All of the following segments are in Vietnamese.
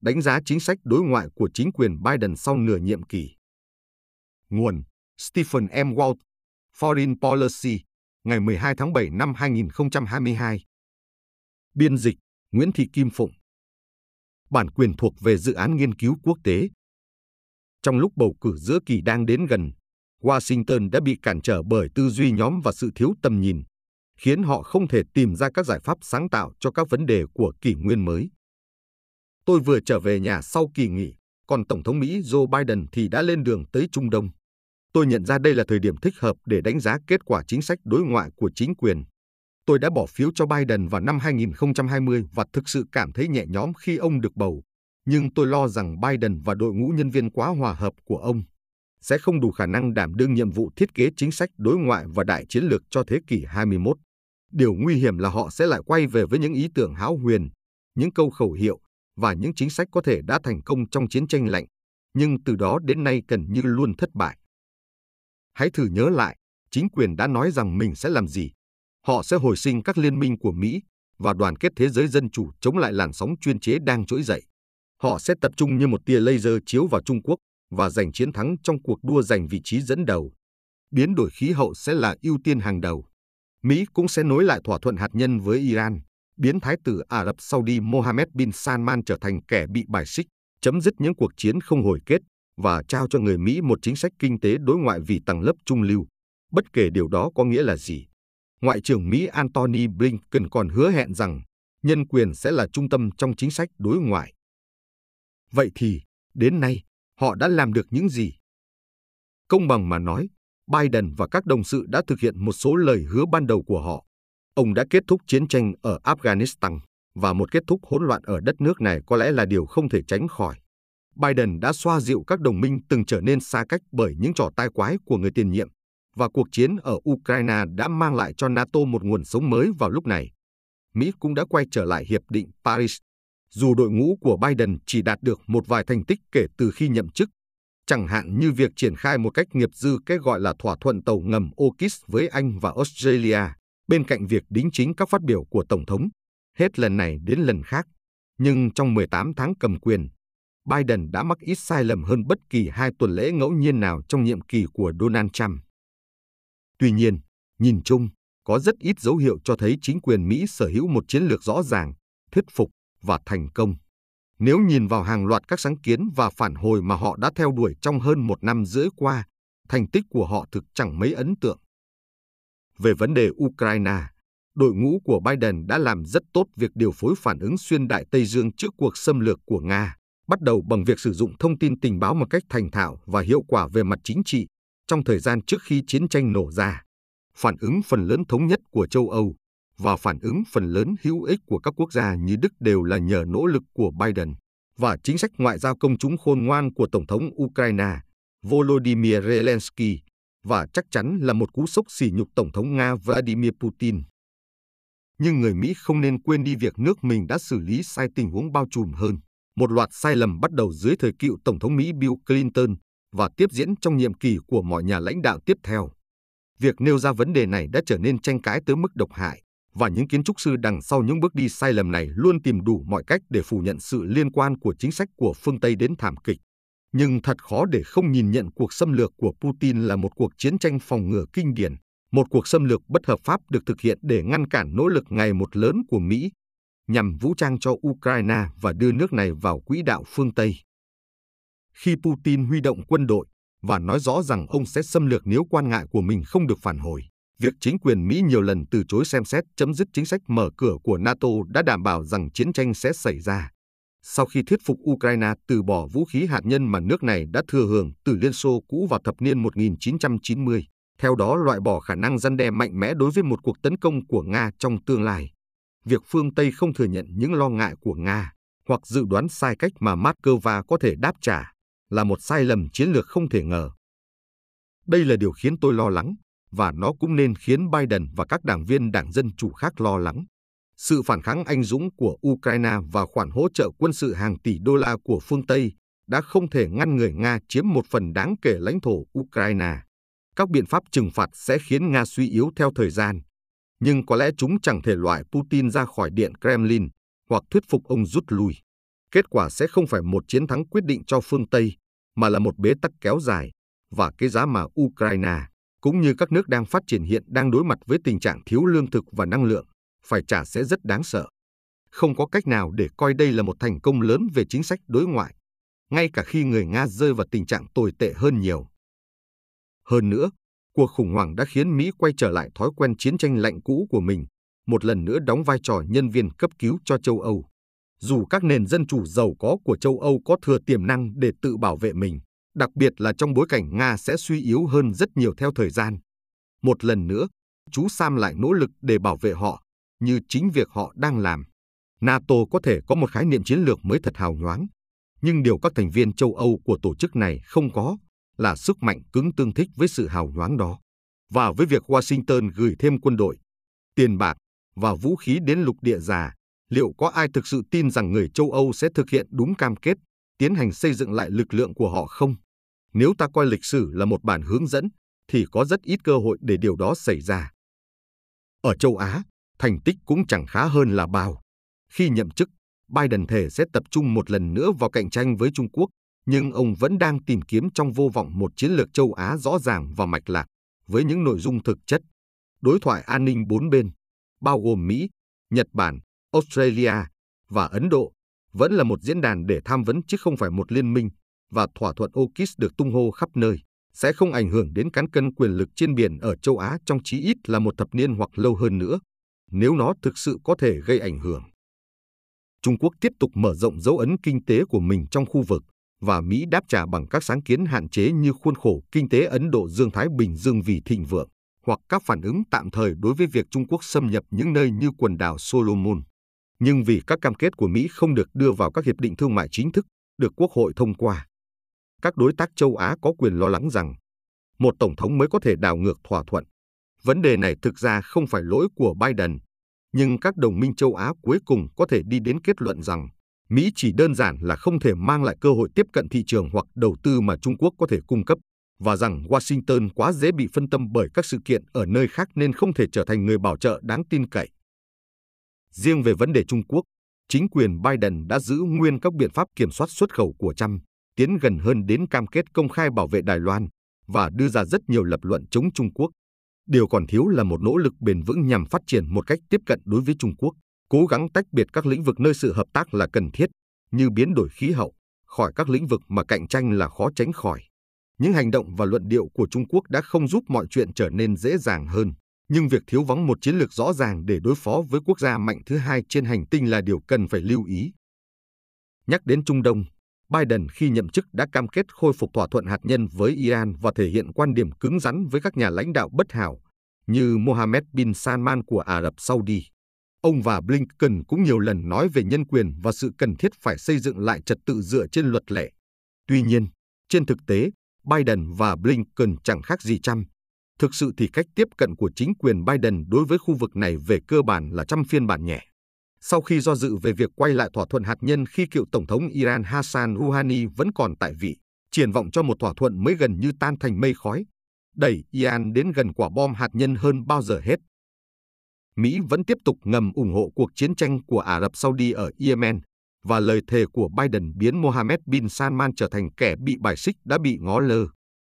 đánh giá chính sách đối ngoại của chính quyền Biden sau nửa nhiệm kỳ. Nguồn Stephen M. Walt, Foreign Policy, ngày 12 tháng 7 năm 2022. Biên dịch Nguyễn Thị Kim Phụng. Bản quyền thuộc về dự án nghiên cứu quốc tế. Trong lúc bầu cử giữa kỳ đang đến gần, Washington đã bị cản trở bởi tư duy nhóm và sự thiếu tầm nhìn, khiến họ không thể tìm ra các giải pháp sáng tạo cho các vấn đề của kỷ nguyên mới. Tôi vừa trở về nhà sau kỳ nghỉ, còn Tổng thống Mỹ Joe Biden thì đã lên đường tới Trung Đông. Tôi nhận ra đây là thời điểm thích hợp để đánh giá kết quả chính sách đối ngoại của chính quyền. Tôi đã bỏ phiếu cho Biden vào năm 2020 và thực sự cảm thấy nhẹ nhõm khi ông được bầu. Nhưng tôi lo rằng Biden và đội ngũ nhân viên quá hòa hợp của ông sẽ không đủ khả năng đảm đương nhiệm vụ thiết kế chính sách đối ngoại và đại chiến lược cho thế kỷ 21. Điều nguy hiểm là họ sẽ lại quay về với những ý tưởng hão huyền, những câu khẩu hiệu và những chính sách có thể đã thành công trong chiến tranh lạnh, nhưng từ đó đến nay gần như luôn thất bại. Hãy thử nhớ lại, chính quyền đã nói rằng mình sẽ làm gì. Họ sẽ hồi sinh các liên minh của Mỹ và đoàn kết thế giới dân chủ chống lại làn sóng chuyên chế đang trỗi dậy. Họ sẽ tập trung như một tia laser chiếu vào Trung Quốc và giành chiến thắng trong cuộc đua giành vị trí dẫn đầu. Biến đổi khí hậu sẽ là ưu tiên hàng đầu. Mỹ cũng sẽ nối lại thỏa thuận hạt nhân với Iran, biến Thái tử Ả Rập Saudi Mohammed bin Salman trở thành kẻ bị bài xích, chấm dứt những cuộc chiến không hồi kết và trao cho người Mỹ một chính sách kinh tế đối ngoại vì tầng lớp trung lưu. Bất kể điều đó có nghĩa là gì. Ngoại trưởng Mỹ Antony Blinken còn hứa hẹn rằng nhân quyền sẽ là trung tâm trong chính sách đối ngoại. Vậy thì, đến nay, họ đã làm được những gì? Công bằng mà nói, Biden và các đồng sự đã thực hiện một số lời hứa ban đầu của họ. Ông đã kết thúc chiến tranh ở Afghanistan và một kết thúc hỗn loạn ở đất nước này có lẽ là điều không thể tránh khỏi. Biden đã xoa dịu các đồng minh từng trở nên xa cách bởi những trò tai quái của người tiền nhiệm, và cuộc chiến ở Ukraine đã mang lại cho NATO một nguồn sống mới vào lúc này. Mỹ cũng đã quay trở lại Hiệp định Paris, dù đội ngũ của Biden chỉ đạt được một vài thành tích kể từ khi nhậm chức, chẳng hạn như việc triển khai một cách nghiệp dư cái gọi là thỏa thuận tàu ngầm AUKUS với Anh và Australia, bên cạnh việc đính chính các phát biểu của Tổng thống, hết lần này đến lần khác. Nhưng trong 18 tháng cầm quyền, Biden đã mắc ít sai lầm hơn bất kỳ hai tuần lễ ngẫu nhiên nào trong nhiệm kỳ của Donald Trump. Tuy nhiên, nhìn chung, có rất ít dấu hiệu cho thấy chính quyền Mỹ sở hữu một chiến lược rõ ràng, thuyết phục và thành công. Nếu nhìn vào hàng loạt các sáng kiến và phản hồi mà họ đã theo đuổi trong hơn một năm rưỡi qua, thành tích của họ thực chẳng mấy ấn tượng. Về vấn đề Ukraine, đội ngũ của Biden đã làm rất tốt việc điều phối phản ứng xuyên đại Tây Dương trước cuộc xâm lược của Nga bắt đầu bằng việc sử dụng thông tin tình báo một cách thành thạo và hiệu quả về mặt chính trị trong thời gian trước khi chiến tranh nổ ra. Phản ứng phần lớn thống nhất của châu Âu và phản ứng phần lớn hữu ích của các quốc gia như Đức đều là nhờ nỗ lực của Biden và chính sách ngoại giao công chúng khôn ngoan của Tổng thống Ukraine Volodymyr Zelensky và chắc chắn là một cú sốc sỉ nhục Tổng thống Nga Vladimir Putin. Nhưng người Mỹ không nên quên đi việc nước mình đã xử lý sai tình huống bao trùm hơn. Một loạt sai lầm bắt đầu dưới thời cựu Tổng thống Mỹ Bill Clinton và tiếp diễn trong nhiệm kỳ của mọi nhà lãnh đạo tiếp theo. Việc nêu ra vấn đề này đã trở nên tranh cãi tới mức độc hại, và những kiến trúc sư đằng sau những bước đi sai lầm này luôn tìm đủ mọi cách để phủ nhận sự liên quan của chính sách của phương Tây đến thảm kịch. Nhưng thật khó để không nhìn nhận cuộc xâm lược của Putin là một cuộc chiến tranh phòng ngừa kinh điển, một cuộc xâm lược bất hợp pháp được thực hiện để ngăn cản nỗ lực ngày một lớn của Mỹ nhằm vũ trang cho Ukraine và đưa nước này vào quỹ đạo phương Tây. Khi Putin huy động quân đội và nói rõ rằng ông sẽ xâm lược nếu quan ngại của mình không được phản hồi, việc chính quyền Mỹ nhiều lần từ chối xem xét chấm dứt chính sách mở cửa của NATO đã đảm bảo rằng chiến tranh sẽ xảy ra. Sau khi thuyết phục Ukraine từ bỏ vũ khí hạt nhân mà nước này đã thừa hưởng từ Liên Xô cũ vào thập niên 1990, theo đó loại bỏ khả năng răn đe mạnh mẽ đối với một cuộc tấn công của Nga trong tương lai việc phương Tây không thừa nhận những lo ngại của Nga hoặc dự đoán sai cách mà Moscow có thể đáp trả là một sai lầm chiến lược không thể ngờ. Đây là điều khiến tôi lo lắng, và nó cũng nên khiến Biden và các đảng viên đảng Dân Chủ khác lo lắng. Sự phản kháng anh dũng của Ukraine và khoản hỗ trợ quân sự hàng tỷ đô la của phương Tây đã không thể ngăn người Nga chiếm một phần đáng kể lãnh thổ Ukraine. Các biện pháp trừng phạt sẽ khiến Nga suy yếu theo thời gian, nhưng có lẽ chúng chẳng thể loại Putin ra khỏi điện Kremlin hoặc thuyết phục ông rút lui. Kết quả sẽ không phải một chiến thắng quyết định cho phương Tây, mà là một bế tắc kéo dài, và cái giá mà Ukraine, cũng như các nước đang phát triển hiện đang đối mặt với tình trạng thiếu lương thực và năng lượng, phải trả sẽ rất đáng sợ. Không có cách nào để coi đây là một thành công lớn về chính sách đối ngoại, ngay cả khi người Nga rơi vào tình trạng tồi tệ hơn nhiều. Hơn nữa, cuộc khủng hoảng đã khiến Mỹ quay trở lại thói quen chiến tranh lạnh cũ của mình, một lần nữa đóng vai trò nhân viên cấp cứu cho châu Âu. Dù các nền dân chủ giàu có của châu Âu có thừa tiềm năng để tự bảo vệ mình, đặc biệt là trong bối cảnh Nga sẽ suy yếu hơn rất nhiều theo thời gian. Một lần nữa, chú Sam lại nỗ lực để bảo vệ họ, như chính việc họ đang làm. NATO có thể có một khái niệm chiến lược mới thật hào nhoáng, nhưng điều các thành viên châu Âu của tổ chức này không có là sức mạnh cứng tương thích với sự hào nhoáng đó. Và với việc Washington gửi thêm quân đội, tiền bạc và vũ khí đến lục địa già, liệu có ai thực sự tin rằng người châu Âu sẽ thực hiện đúng cam kết, tiến hành xây dựng lại lực lượng của họ không? Nếu ta coi lịch sử là một bản hướng dẫn, thì có rất ít cơ hội để điều đó xảy ra. Ở châu Á, thành tích cũng chẳng khá hơn là bao. Khi nhậm chức, Biden thể sẽ tập trung một lần nữa vào cạnh tranh với Trung Quốc, nhưng ông vẫn đang tìm kiếm trong vô vọng một chiến lược châu Á rõ ràng và mạch lạc, với những nội dung thực chất. Đối thoại an ninh bốn bên, bao gồm Mỹ, Nhật Bản, Australia và Ấn Độ, vẫn là một diễn đàn để tham vấn chứ không phải một liên minh, và thỏa thuận Okis được tung hô khắp nơi, sẽ không ảnh hưởng đến cán cân quyền lực trên biển ở châu Á trong chí ít là một thập niên hoặc lâu hơn nữa, nếu nó thực sự có thể gây ảnh hưởng. Trung Quốc tiếp tục mở rộng dấu ấn kinh tế của mình trong khu vực, và Mỹ đáp trả bằng các sáng kiến hạn chế như khuôn khổ kinh tế Ấn Độ Dương-Thái Bình Dương vì thịnh vượng, hoặc các phản ứng tạm thời đối với việc Trung Quốc xâm nhập những nơi như quần đảo Solomon. Nhưng vì các cam kết của Mỹ không được đưa vào các hiệp định thương mại chính thức, được Quốc hội thông qua. Các đối tác châu Á có quyền lo lắng rằng một tổng thống mới có thể đảo ngược thỏa thuận. Vấn đề này thực ra không phải lỗi của Biden, nhưng các đồng minh châu Á cuối cùng có thể đi đến kết luận rằng Mỹ chỉ đơn giản là không thể mang lại cơ hội tiếp cận thị trường hoặc đầu tư mà Trung Quốc có thể cung cấp, và rằng Washington quá dễ bị phân tâm bởi các sự kiện ở nơi khác nên không thể trở thành người bảo trợ đáng tin cậy. Riêng về vấn đề Trung Quốc, chính quyền Biden đã giữ nguyên các biện pháp kiểm soát xuất khẩu của Trump, tiến gần hơn đến cam kết công khai bảo vệ Đài Loan và đưa ra rất nhiều lập luận chống Trung Quốc. Điều còn thiếu là một nỗ lực bền vững nhằm phát triển một cách tiếp cận đối với Trung Quốc cố gắng tách biệt các lĩnh vực nơi sự hợp tác là cần thiết, như biến đổi khí hậu, khỏi các lĩnh vực mà cạnh tranh là khó tránh khỏi. Những hành động và luận điệu của Trung Quốc đã không giúp mọi chuyện trở nên dễ dàng hơn, nhưng việc thiếu vắng một chiến lược rõ ràng để đối phó với quốc gia mạnh thứ hai trên hành tinh là điều cần phải lưu ý. Nhắc đến Trung Đông, Biden khi nhậm chức đã cam kết khôi phục thỏa thuận hạt nhân với Iran và thể hiện quan điểm cứng rắn với các nhà lãnh đạo bất hảo, như Mohammed bin Salman của Ả Rập Saudi. Ông và Blinken cũng nhiều lần nói về nhân quyền và sự cần thiết phải xây dựng lại trật tự dựa trên luật lệ. Tuy nhiên, trên thực tế, Biden và Blinken chẳng khác gì chăm. Thực sự thì cách tiếp cận của chính quyền Biden đối với khu vực này về cơ bản là trăm phiên bản nhẹ. Sau khi do dự về việc quay lại thỏa thuận hạt nhân khi cựu Tổng thống Iran Hassan Rouhani vẫn còn tại vị, triển vọng cho một thỏa thuận mới gần như tan thành mây khói, đẩy Iran đến gần quả bom hạt nhân hơn bao giờ hết. Mỹ vẫn tiếp tục ngầm ủng hộ cuộc chiến tranh của Ả Rập Saudi ở Yemen và lời thề của Biden biến Mohammed bin Salman trở thành kẻ bị bài xích đã bị ngó lơ.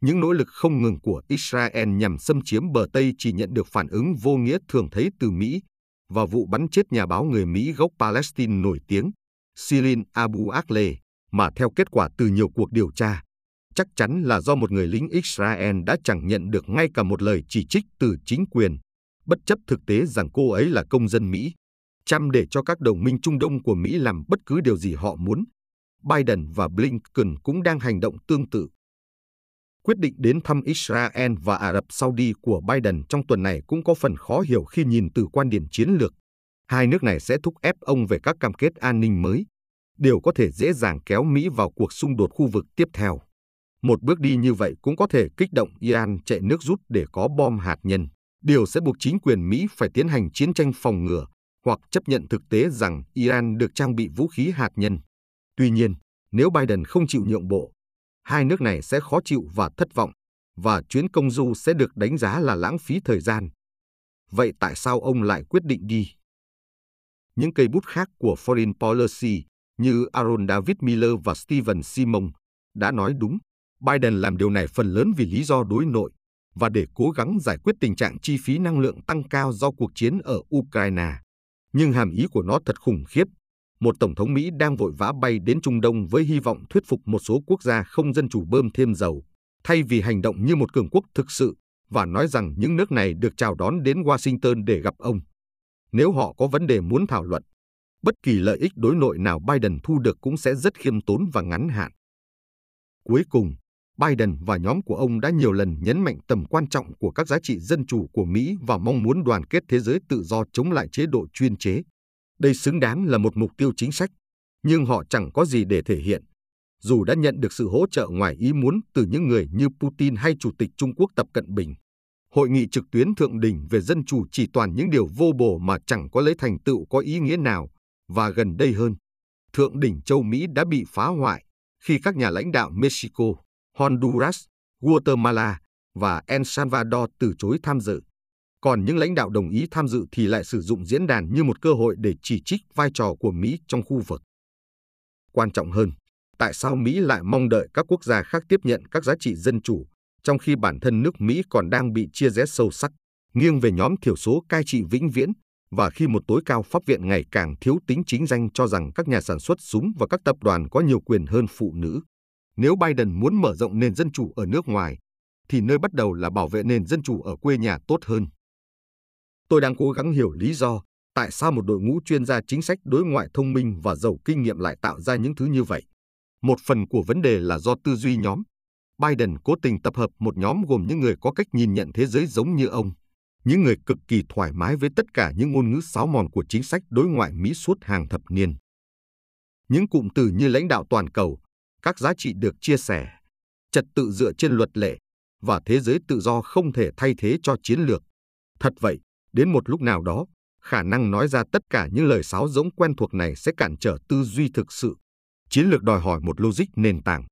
Những nỗ lực không ngừng của Israel nhằm xâm chiếm bờ Tây chỉ nhận được phản ứng vô nghĩa thường thấy từ Mỹ và vụ bắn chết nhà báo người Mỹ gốc Palestine nổi tiếng, Sirin Abu Akleh, mà theo kết quả từ nhiều cuộc điều tra, chắc chắn là do một người lính Israel đã chẳng nhận được ngay cả một lời chỉ trích từ chính quyền bất chấp thực tế rằng cô ấy là công dân Mỹ, chăm để cho các đồng minh Trung Đông của Mỹ làm bất cứ điều gì họ muốn. Biden và Blinken cũng đang hành động tương tự. Quyết định đến thăm Israel và Ả Rập Saudi của Biden trong tuần này cũng có phần khó hiểu khi nhìn từ quan điểm chiến lược. Hai nước này sẽ thúc ép ông về các cam kết an ninh mới. Điều có thể dễ dàng kéo Mỹ vào cuộc xung đột khu vực tiếp theo. Một bước đi như vậy cũng có thể kích động Iran chạy nước rút để có bom hạt nhân điều sẽ buộc chính quyền Mỹ phải tiến hành chiến tranh phòng ngừa hoặc chấp nhận thực tế rằng Iran được trang bị vũ khí hạt nhân. Tuy nhiên, nếu Biden không chịu nhượng bộ, hai nước này sẽ khó chịu và thất vọng, và chuyến công du sẽ được đánh giá là lãng phí thời gian. Vậy tại sao ông lại quyết định đi? Những cây bút khác của Foreign Policy như Aaron David Miller và Steven Simon đã nói đúng, Biden làm điều này phần lớn vì lý do đối nội và để cố gắng giải quyết tình trạng chi phí năng lượng tăng cao do cuộc chiến ở Ukraine. Nhưng hàm ý của nó thật khủng khiếp. Một tổng thống Mỹ đang vội vã bay đến Trung Đông với hy vọng thuyết phục một số quốc gia không dân chủ bơm thêm dầu, thay vì hành động như một cường quốc thực sự và nói rằng những nước này được chào đón đến Washington để gặp ông. Nếu họ có vấn đề muốn thảo luận, bất kỳ lợi ích đối nội nào Biden thu được cũng sẽ rất khiêm tốn và ngắn hạn. Cuối cùng, Biden và nhóm của ông đã nhiều lần nhấn mạnh tầm quan trọng của các giá trị dân chủ của Mỹ và mong muốn đoàn kết thế giới tự do chống lại chế độ chuyên chế. Đây xứng đáng là một mục tiêu chính sách, nhưng họ chẳng có gì để thể hiện. Dù đã nhận được sự hỗ trợ ngoài ý muốn từ những người như Putin hay Chủ tịch Trung Quốc Tập Cận Bình. Hội nghị trực tuyến thượng đỉnh về dân chủ chỉ toàn những điều vô bổ mà chẳng có lấy thành tựu có ý nghĩa nào, và gần đây hơn, thượng đỉnh châu Mỹ đã bị phá hoại khi các nhà lãnh đạo Mexico, Honduras, Guatemala và El Salvador từ chối tham dự. Còn những lãnh đạo đồng ý tham dự thì lại sử dụng diễn đàn như một cơ hội để chỉ trích vai trò của Mỹ trong khu vực. Quan trọng hơn, tại sao Mỹ lại mong đợi các quốc gia khác tiếp nhận các giá trị dân chủ, trong khi bản thân nước Mỹ còn đang bị chia rẽ sâu sắc, nghiêng về nhóm thiểu số cai trị vĩnh viễn, và khi một tối cao pháp viện ngày càng thiếu tính chính danh cho rằng các nhà sản xuất súng và các tập đoàn có nhiều quyền hơn phụ nữ. Nếu Biden muốn mở rộng nền dân chủ ở nước ngoài, thì nơi bắt đầu là bảo vệ nền dân chủ ở quê nhà tốt hơn. Tôi đang cố gắng hiểu lý do tại sao một đội ngũ chuyên gia chính sách đối ngoại thông minh và giàu kinh nghiệm lại tạo ra những thứ như vậy. Một phần của vấn đề là do tư duy nhóm. Biden cố tình tập hợp một nhóm gồm những người có cách nhìn nhận thế giới giống như ông, những người cực kỳ thoải mái với tất cả những ngôn ngữ sáo mòn của chính sách đối ngoại Mỹ suốt hàng thập niên. Những cụm từ như lãnh đạo toàn cầu, các giá trị được chia sẻ, trật tự dựa trên luật lệ và thế giới tự do không thể thay thế cho chiến lược. Thật vậy, đến một lúc nào đó, khả năng nói ra tất cả những lời sáo rỗng quen thuộc này sẽ cản trở tư duy thực sự. Chiến lược đòi hỏi một logic nền tảng,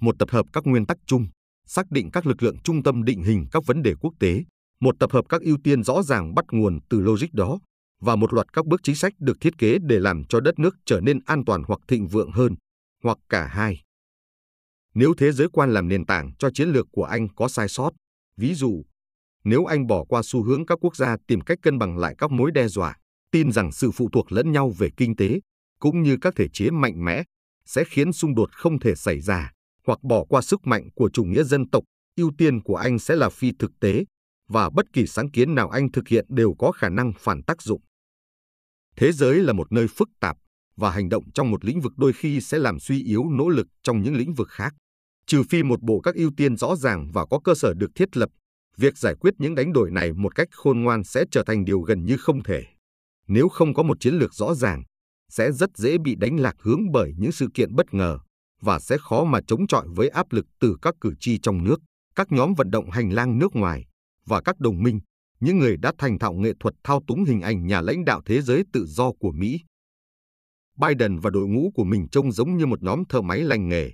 một tập hợp các nguyên tắc chung, xác định các lực lượng trung tâm định hình các vấn đề quốc tế, một tập hợp các ưu tiên rõ ràng bắt nguồn từ logic đó và một loạt các bước chính sách được thiết kế để làm cho đất nước trở nên an toàn hoặc thịnh vượng hơn, hoặc cả hai. Nếu thế giới quan làm nền tảng cho chiến lược của anh có sai sót, ví dụ, nếu anh bỏ qua xu hướng các quốc gia tìm cách cân bằng lại các mối đe dọa, tin rằng sự phụ thuộc lẫn nhau về kinh tế, cũng như các thể chế mạnh mẽ, sẽ khiến xung đột không thể xảy ra, hoặc bỏ qua sức mạnh của chủ nghĩa dân tộc, ưu tiên của anh sẽ là phi thực tế, và bất kỳ sáng kiến nào anh thực hiện đều có khả năng phản tác dụng. Thế giới là một nơi phức tạp và hành động trong một lĩnh vực đôi khi sẽ làm suy yếu nỗ lực trong những lĩnh vực khác. Trừ phi một bộ các ưu tiên rõ ràng và có cơ sở được thiết lập, việc giải quyết những đánh đổi này một cách khôn ngoan sẽ trở thành điều gần như không thể. Nếu không có một chiến lược rõ ràng, sẽ rất dễ bị đánh lạc hướng bởi những sự kiện bất ngờ và sẽ khó mà chống chọi với áp lực từ các cử tri trong nước, các nhóm vận động hành lang nước ngoài và các đồng minh, những người đã thành thạo nghệ thuật thao túng hình ảnh nhà lãnh đạo thế giới tự do của Mỹ. Biden và đội ngũ của mình trông giống như một nhóm thợ máy lành nghề,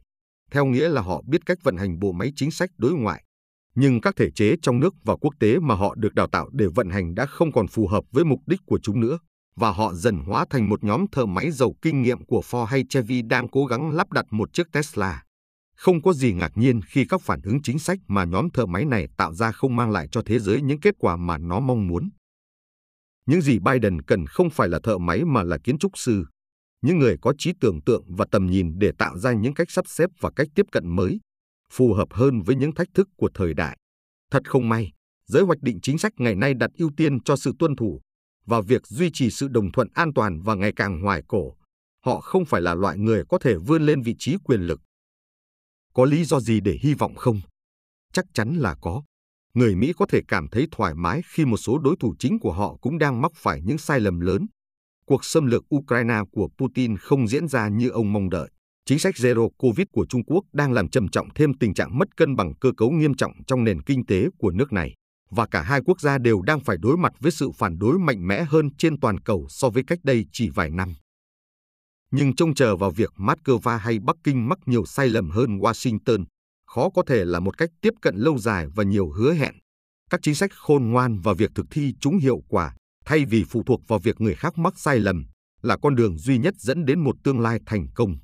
theo nghĩa là họ biết cách vận hành bộ máy chính sách đối ngoại. Nhưng các thể chế trong nước và quốc tế mà họ được đào tạo để vận hành đã không còn phù hợp với mục đích của chúng nữa, và họ dần hóa thành một nhóm thợ máy giàu kinh nghiệm của Ford hay Chevy đang cố gắng lắp đặt một chiếc Tesla. Không có gì ngạc nhiên khi các phản ứng chính sách mà nhóm thợ máy này tạo ra không mang lại cho thế giới những kết quả mà nó mong muốn. Những gì Biden cần không phải là thợ máy mà là kiến trúc sư, những người có trí tưởng tượng và tầm nhìn để tạo ra những cách sắp xếp và cách tiếp cận mới, phù hợp hơn với những thách thức của thời đại. Thật không may, giới hoạch định chính sách ngày nay đặt ưu tiên cho sự tuân thủ và việc duy trì sự đồng thuận an toàn và ngày càng hoài cổ. Họ không phải là loại người có thể vươn lên vị trí quyền lực. Có lý do gì để hy vọng không? Chắc chắn là có. Người Mỹ có thể cảm thấy thoải mái khi một số đối thủ chính của họ cũng đang mắc phải những sai lầm lớn. Cuộc xâm lược Ukraine của Putin không diễn ra như ông mong đợi. Chính sách Zero Covid của Trung Quốc đang làm trầm trọng thêm tình trạng mất cân bằng cơ cấu nghiêm trọng trong nền kinh tế của nước này. Và cả hai quốc gia đều đang phải đối mặt với sự phản đối mạnh mẽ hơn trên toàn cầu so với cách đây chỉ vài năm nhưng trông chờ vào việc Moscow hay Bắc Kinh mắc nhiều sai lầm hơn Washington, khó có thể là một cách tiếp cận lâu dài và nhiều hứa hẹn. Các chính sách khôn ngoan và việc thực thi chúng hiệu quả, thay vì phụ thuộc vào việc người khác mắc sai lầm, là con đường duy nhất dẫn đến một tương lai thành công.